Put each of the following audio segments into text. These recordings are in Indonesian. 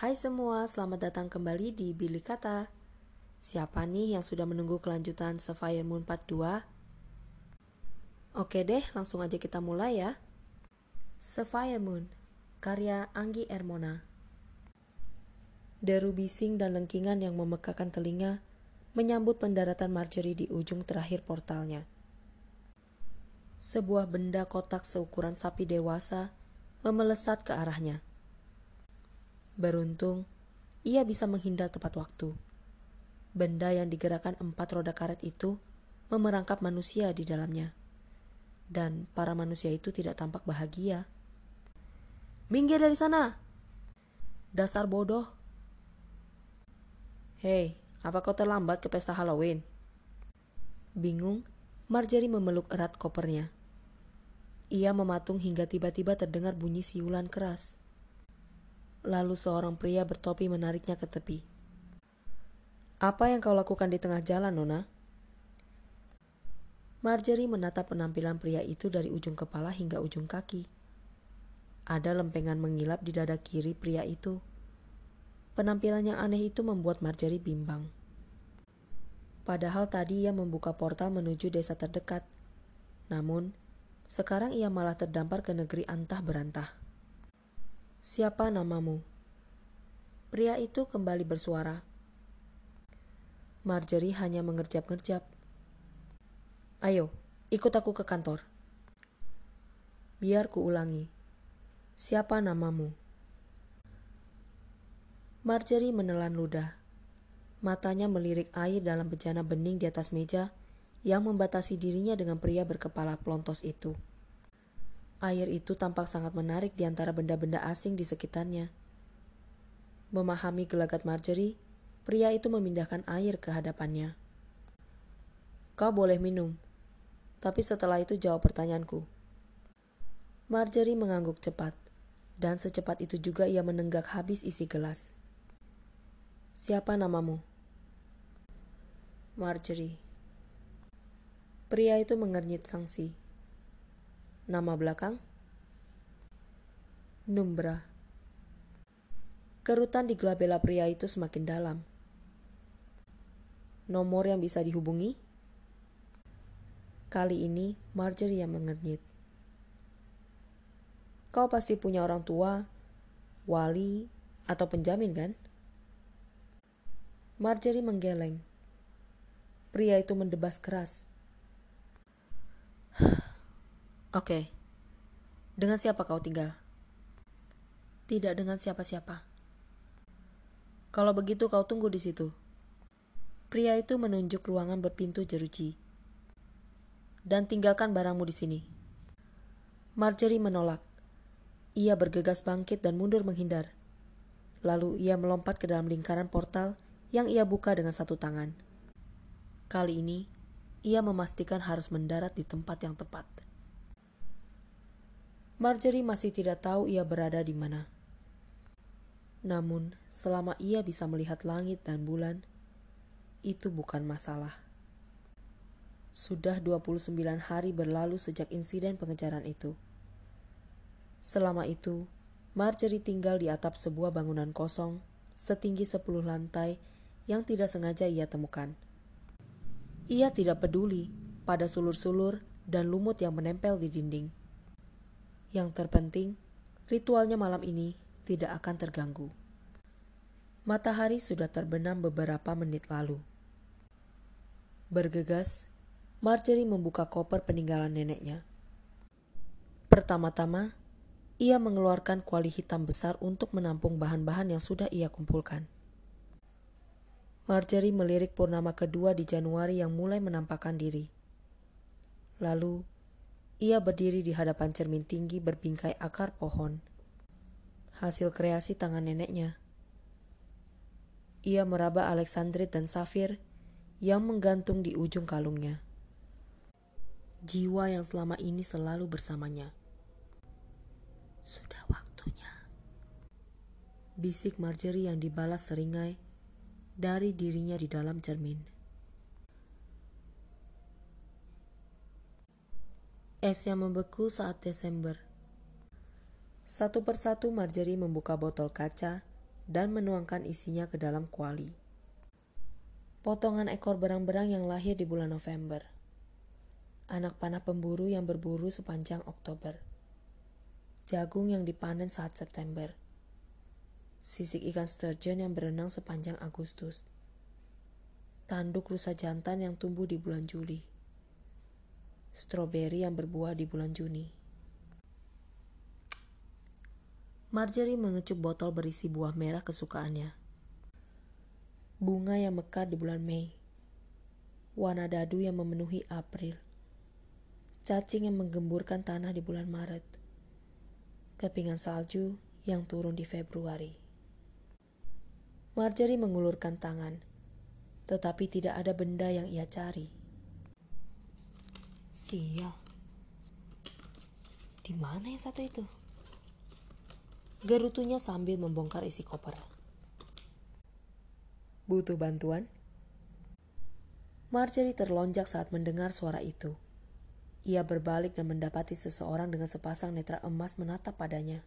Hai semua, selamat datang kembali di Billy Kata. Siapa nih yang sudah menunggu kelanjutan Sapphire Moon Part 2? Oke deh, langsung aja kita mulai ya. Sapphire Moon, karya Anggi Ermona. Deru bising dan lengkingan yang memekakan telinga menyambut pendaratan Marjorie di ujung terakhir portalnya. Sebuah benda kotak seukuran sapi dewasa memelesat ke arahnya. Beruntung, ia bisa menghindar tepat waktu. Benda yang digerakkan empat roda karet itu memerangkap manusia di dalamnya. Dan para manusia itu tidak tampak bahagia. Minggir dari sana! Dasar bodoh! Hei, apa kau terlambat ke pesta Halloween? Bingung, Marjorie memeluk erat kopernya. Ia mematung hingga tiba-tiba terdengar bunyi siulan keras. Lalu seorang pria bertopi menariknya ke tepi. Apa yang kau lakukan di tengah jalan, Nona? Marjorie menatap penampilan pria itu dari ujung kepala hingga ujung kaki. Ada lempengan mengilap di dada kiri pria itu. Penampilan yang aneh itu membuat Marjorie bimbang. Padahal tadi ia membuka portal menuju desa terdekat. Namun, sekarang ia malah terdampar ke negeri antah berantah. Siapa namamu? Pria itu kembali bersuara. Marjorie hanya mengerjap-ngerjap. Ayo, ikut aku ke kantor. Biar ku ulangi. Siapa namamu? Marjorie menelan ludah. Matanya melirik air dalam bejana bening di atas meja yang membatasi dirinya dengan pria berkepala pelontos itu. Air itu tampak sangat menarik di antara benda-benda asing di sekitarnya. Memahami gelagat Marjorie, pria itu memindahkan air ke hadapannya. Kau boleh minum, tapi setelah itu jawab pertanyaanku. Marjorie mengangguk cepat, dan secepat itu juga ia menenggak habis isi gelas. Siapa namamu? Marjorie. Pria itu mengernyit sangsi. Nama belakang? Numbra. Kerutan di gelabela pria itu semakin dalam. Nomor yang bisa dihubungi? Kali ini Marjorie yang mengernyit. Kau pasti punya orang tua, wali, atau penjamin kan? Marjorie menggeleng. Pria itu mendebas keras. Oke, dengan siapa kau tinggal? Tidak dengan siapa-siapa. Kalau begitu kau tunggu di situ. Pria itu menunjuk ruangan berpintu jeruji. Dan tinggalkan barangmu di sini. Marjorie menolak. Ia bergegas bangkit dan mundur menghindar. Lalu ia melompat ke dalam lingkaran portal yang ia buka dengan satu tangan. Kali ini, ia memastikan harus mendarat di tempat yang tepat. Marjorie masih tidak tahu ia berada di mana. Namun, selama ia bisa melihat langit dan bulan, itu bukan masalah. Sudah 29 hari berlalu sejak insiden pengejaran itu. Selama itu, Marjorie tinggal di atap sebuah bangunan kosong setinggi 10 lantai yang tidak sengaja ia temukan. Ia tidak peduli pada sulur-sulur dan lumut yang menempel di dinding. Yang terpenting, ritualnya malam ini tidak akan terganggu. Matahari sudah terbenam beberapa menit lalu. Bergegas, Marjorie membuka koper peninggalan neneknya. Pertama-tama, ia mengeluarkan kuali hitam besar untuk menampung bahan-bahan yang sudah ia kumpulkan. Marjorie melirik purnama kedua di Januari yang mulai menampakkan diri. Lalu, ia berdiri di hadapan cermin tinggi berbingkai akar pohon. Hasil kreasi tangan neneknya. Ia meraba Alexandrit dan Safir yang menggantung di ujung kalungnya. Jiwa yang selama ini selalu bersamanya. Sudah waktunya. Bisik Marjorie yang dibalas seringai dari dirinya di dalam cermin. Es yang membeku saat Desember. Satu persatu Marjorie membuka botol kaca dan menuangkan isinya ke dalam kuali. Potongan ekor berang-berang yang lahir di bulan November. Anak panah pemburu yang berburu sepanjang Oktober. Jagung yang dipanen saat September. Sisik ikan sturgeon yang berenang sepanjang Agustus. Tanduk rusa jantan yang tumbuh di bulan Juli. Stroberi yang berbuah di bulan Juni Marjorie mengecup botol berisi buah merah kesukaannya. Bunga yang mekar di bulan Mei. Warna dadu yang memenuhi April. Cacing yang menggemburkan tanah di bulan Maret. Kepingan salju yang turun di Februari. Marjorie mengulurkan tangan, tetapi tidak ada benda yang ia cari. Sial. Di mana yang satu itu? Gerutunya sambil membongkar isi koper. Butuh bantuan? Marjorie terlonjak saat mendengar suara itu. Ia berbalik dan mendapati seseorang dengan sepasang netra emas menatap padanya.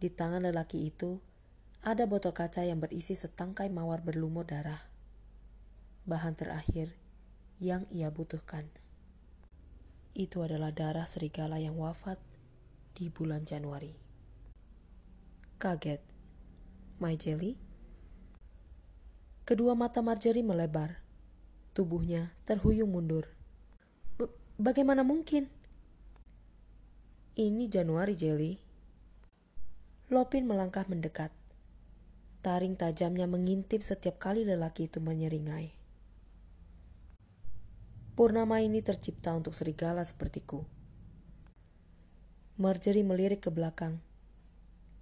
Di tangan lelaki itu ada botol kaca yang berisi setangkai mawar berlumur darah. Bahan terakhir yang ia butuhkan. Itu adalah darah serigala yang wafat di bulan Januari. Kaget. My Jelly? Kedua mata Marjorie melebar. Tubuhnya terhuyung mundur. Bagaimana mungkin? Ini Januari, Jelly. Lopin melangkah mendekat. Taring tajamnya mengintip setiap kali lelaki itu menyeringai. Purnama ini tercipta untuk serigala sepertiku. Marjorie melirik ke belakang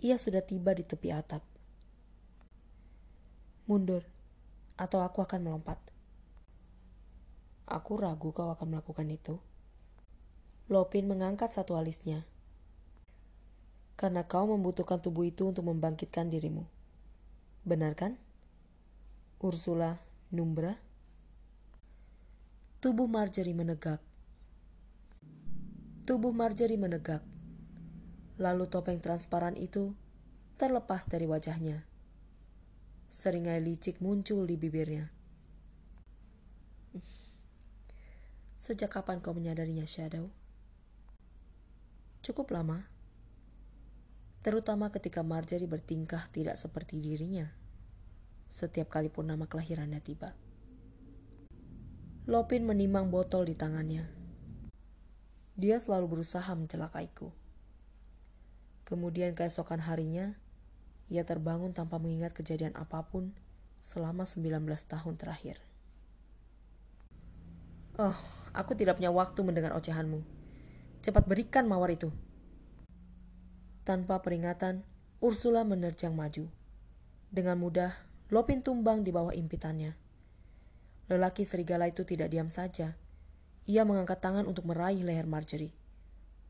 ia sudah tiba di tepi atap. Mundur, atau aku akan melompat. Aku ragu kau akan melakukan itu. Lopin mengangkat satu alisnya. Karena kau membutuhkan tubuh itu untuk membangkitkan dirimu. Benar kan? Ursula Numbra? Tubuh Marjorie menegak. Tubuh Marjorie menegak Lalu topeng transparan itu terlepas dari wajahnya. Seringai licik muncul di bibirnya. Sejak kapan kau menyadarinya, Shadow? Cukup lama. Terutama ketika Marjorie bertingkah tidak seperti dirinya. Setiap kali pun nama kelahirannya tiba. Lopin menimang botol di tangannya. Dia selalu berusaha mencelakaiku. Kemudian keesokan harinya, ia terbangun tanpa mengingat kejadian apa pun selama 19 tahun terakhir. Oh, aku tidak punya waktu mendengar ocehanmu. Cepat berikan mawar itu. Tanpa peringatan, Ursula menerjang maju. Dengan mudah, Lopin tumbang di bawah impitannya. Lelaki serigala itu tidak diam saja. Ia mengangkat tangan untuk meraih leher Marjorie.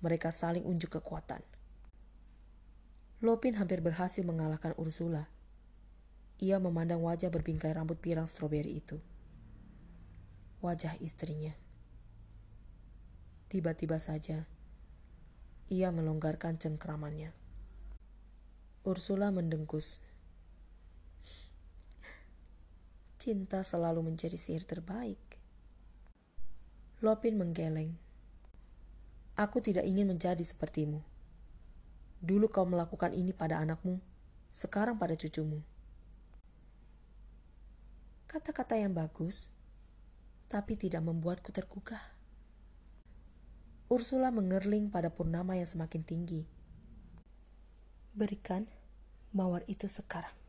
Mereka saling unjuk kekuatan. Lopin hampir berhasil mengalahkan Ursula. Ia memandang wajah berbingkai rambut pirang stroberi itu. Wajah istrinya. Tiba-tiba saja, ia melonggarkan cengkramannya. Ursula mendengkus. Cinta selalu menjadi sihir terbaik. Lopin menggeleng. Aku tidak ingin menjadi sepertimu. Dulu kau melakukan ini pada anakmu, sekarang pada cucumu. Kata-kata yang bagus, tapi tidak membuatku tergugah. Ursula mengerling pada purnama yang semakin tinggi. Berikan mawar itu sekarang.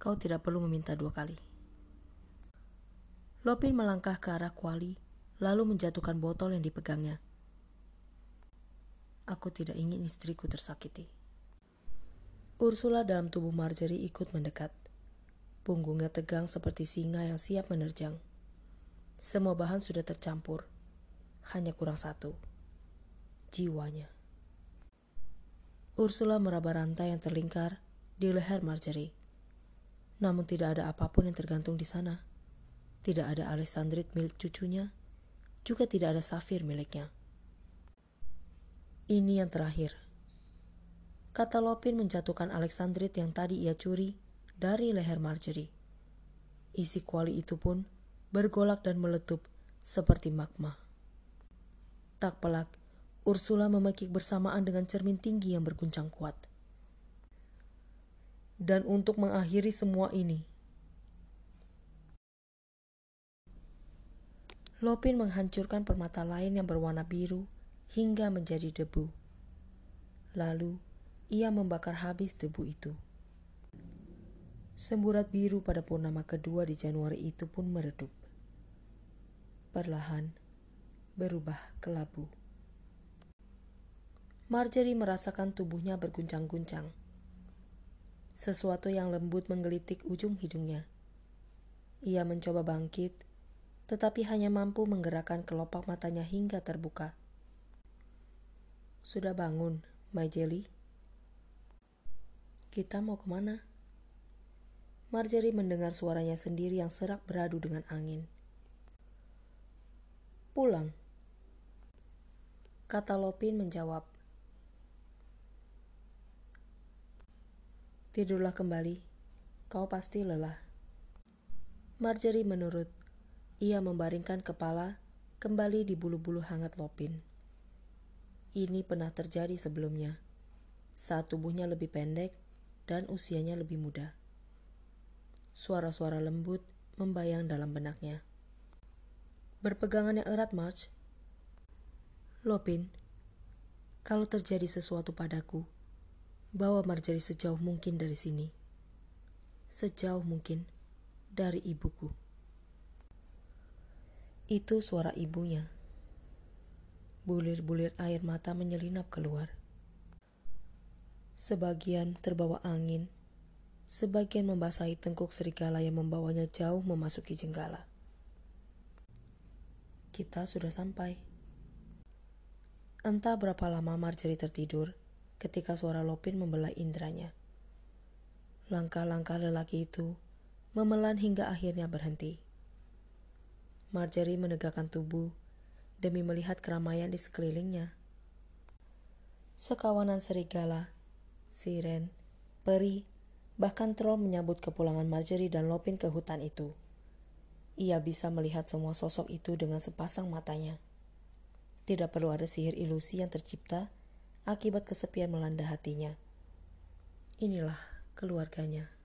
Kau tidak perlu meminta dua kali. Lopin melangkah ke arah kuali, lalu menjatuhkan botol yang dipegangnya. Aku tidak ingin istriku tersakiti. Ursula dalam tubuh Marjorie ikut mendekat. Punggungnya tegang seperti singa yang siap menerjang. Semua bahan sudah tercampur. Hanya kurang satu. Jiwanya. Ursula meraba rantai yang terlingkar di leher Marjorie. Namun tidak ada apa pun yang tergantung di sana. Tidak ada Alessandrit milik cucunya, juga tidak ada safir miliknya. Ini yang terakhir. Kata Lopin menjatuhkan Alexandrit yang tadi ia curi dari leher Marjorie. Isi kuali itu pun bergolak dan meletup seperti magma. Tak pelak, Ursula memekik bersamaan dengan cermin tinggi yang berguncang kuat. Dan untuk mengakhiri semua ini, Lopin menghancurkan permata lain yang berwarna biru hingga menjadi debu. Lalu, ia membakar habis debu itu. Semburat biru pada purnama kedua di Januari itu pun meredup. Perlahan, berubah kelabu. Marjorie merasakan tubuhnya berguncang-guncang. Sesuatu yang lembut menggelitik ujung hidungnya. Ia mencoba bangkit, tetapi hanya mampu menggerakkan kelopak matanya hingga terbuka. Sudah bangun, My Jelly? Kita mau ke mana? Marjorie mendengar suaranya sendiri yang serak beradu dengan angin. Pulang. Kata Lopin menjawab. Tidurlah kembali. Kau pasti lelah. Marjorie menurut. Ia membaringkan kepala kembali di bulu-bulu hangat Lopin. Ini pernah terjadi sebelumnya, saat tubuhnya lebih pendek dan usianya lebih muda. Suara-suara lembut membayang dalam benaknya. Berpegangan yang erat, March. Lopin, kalau terjadi sesuatu padaku, bawa Marjorie sejauh mungkin dari sini. Sejauh mungkin dari ibuku. Itu suara ibunya. Bulir-bulir air mata menyelinap keluar. Sebagian terbawa angin, sebagian membasahi tengkuk serigala yang membawanya jauh memasuki jenggala. Kita sudah sampai. Entah berapa lama Marjorie tertidur ketika suara Lopin membelai indranya. Langkah-langkah lelaki itu memelan hingga akhirnya berhenti. Marjorie menegakkan tubuh demi melihat keramaian di sekelilingnya. Sekawanan serigala, siren, peri, bahkan troll menyambut kepulangan Marjorie dan Lopin ke hutan itu. Ia bisa melihat semua sosok itu dengan sepasang matanya. Tidak perlu ada sihir ilusi yang tercipta akibat kesepian melanda hatinya. Inilah keluarganya.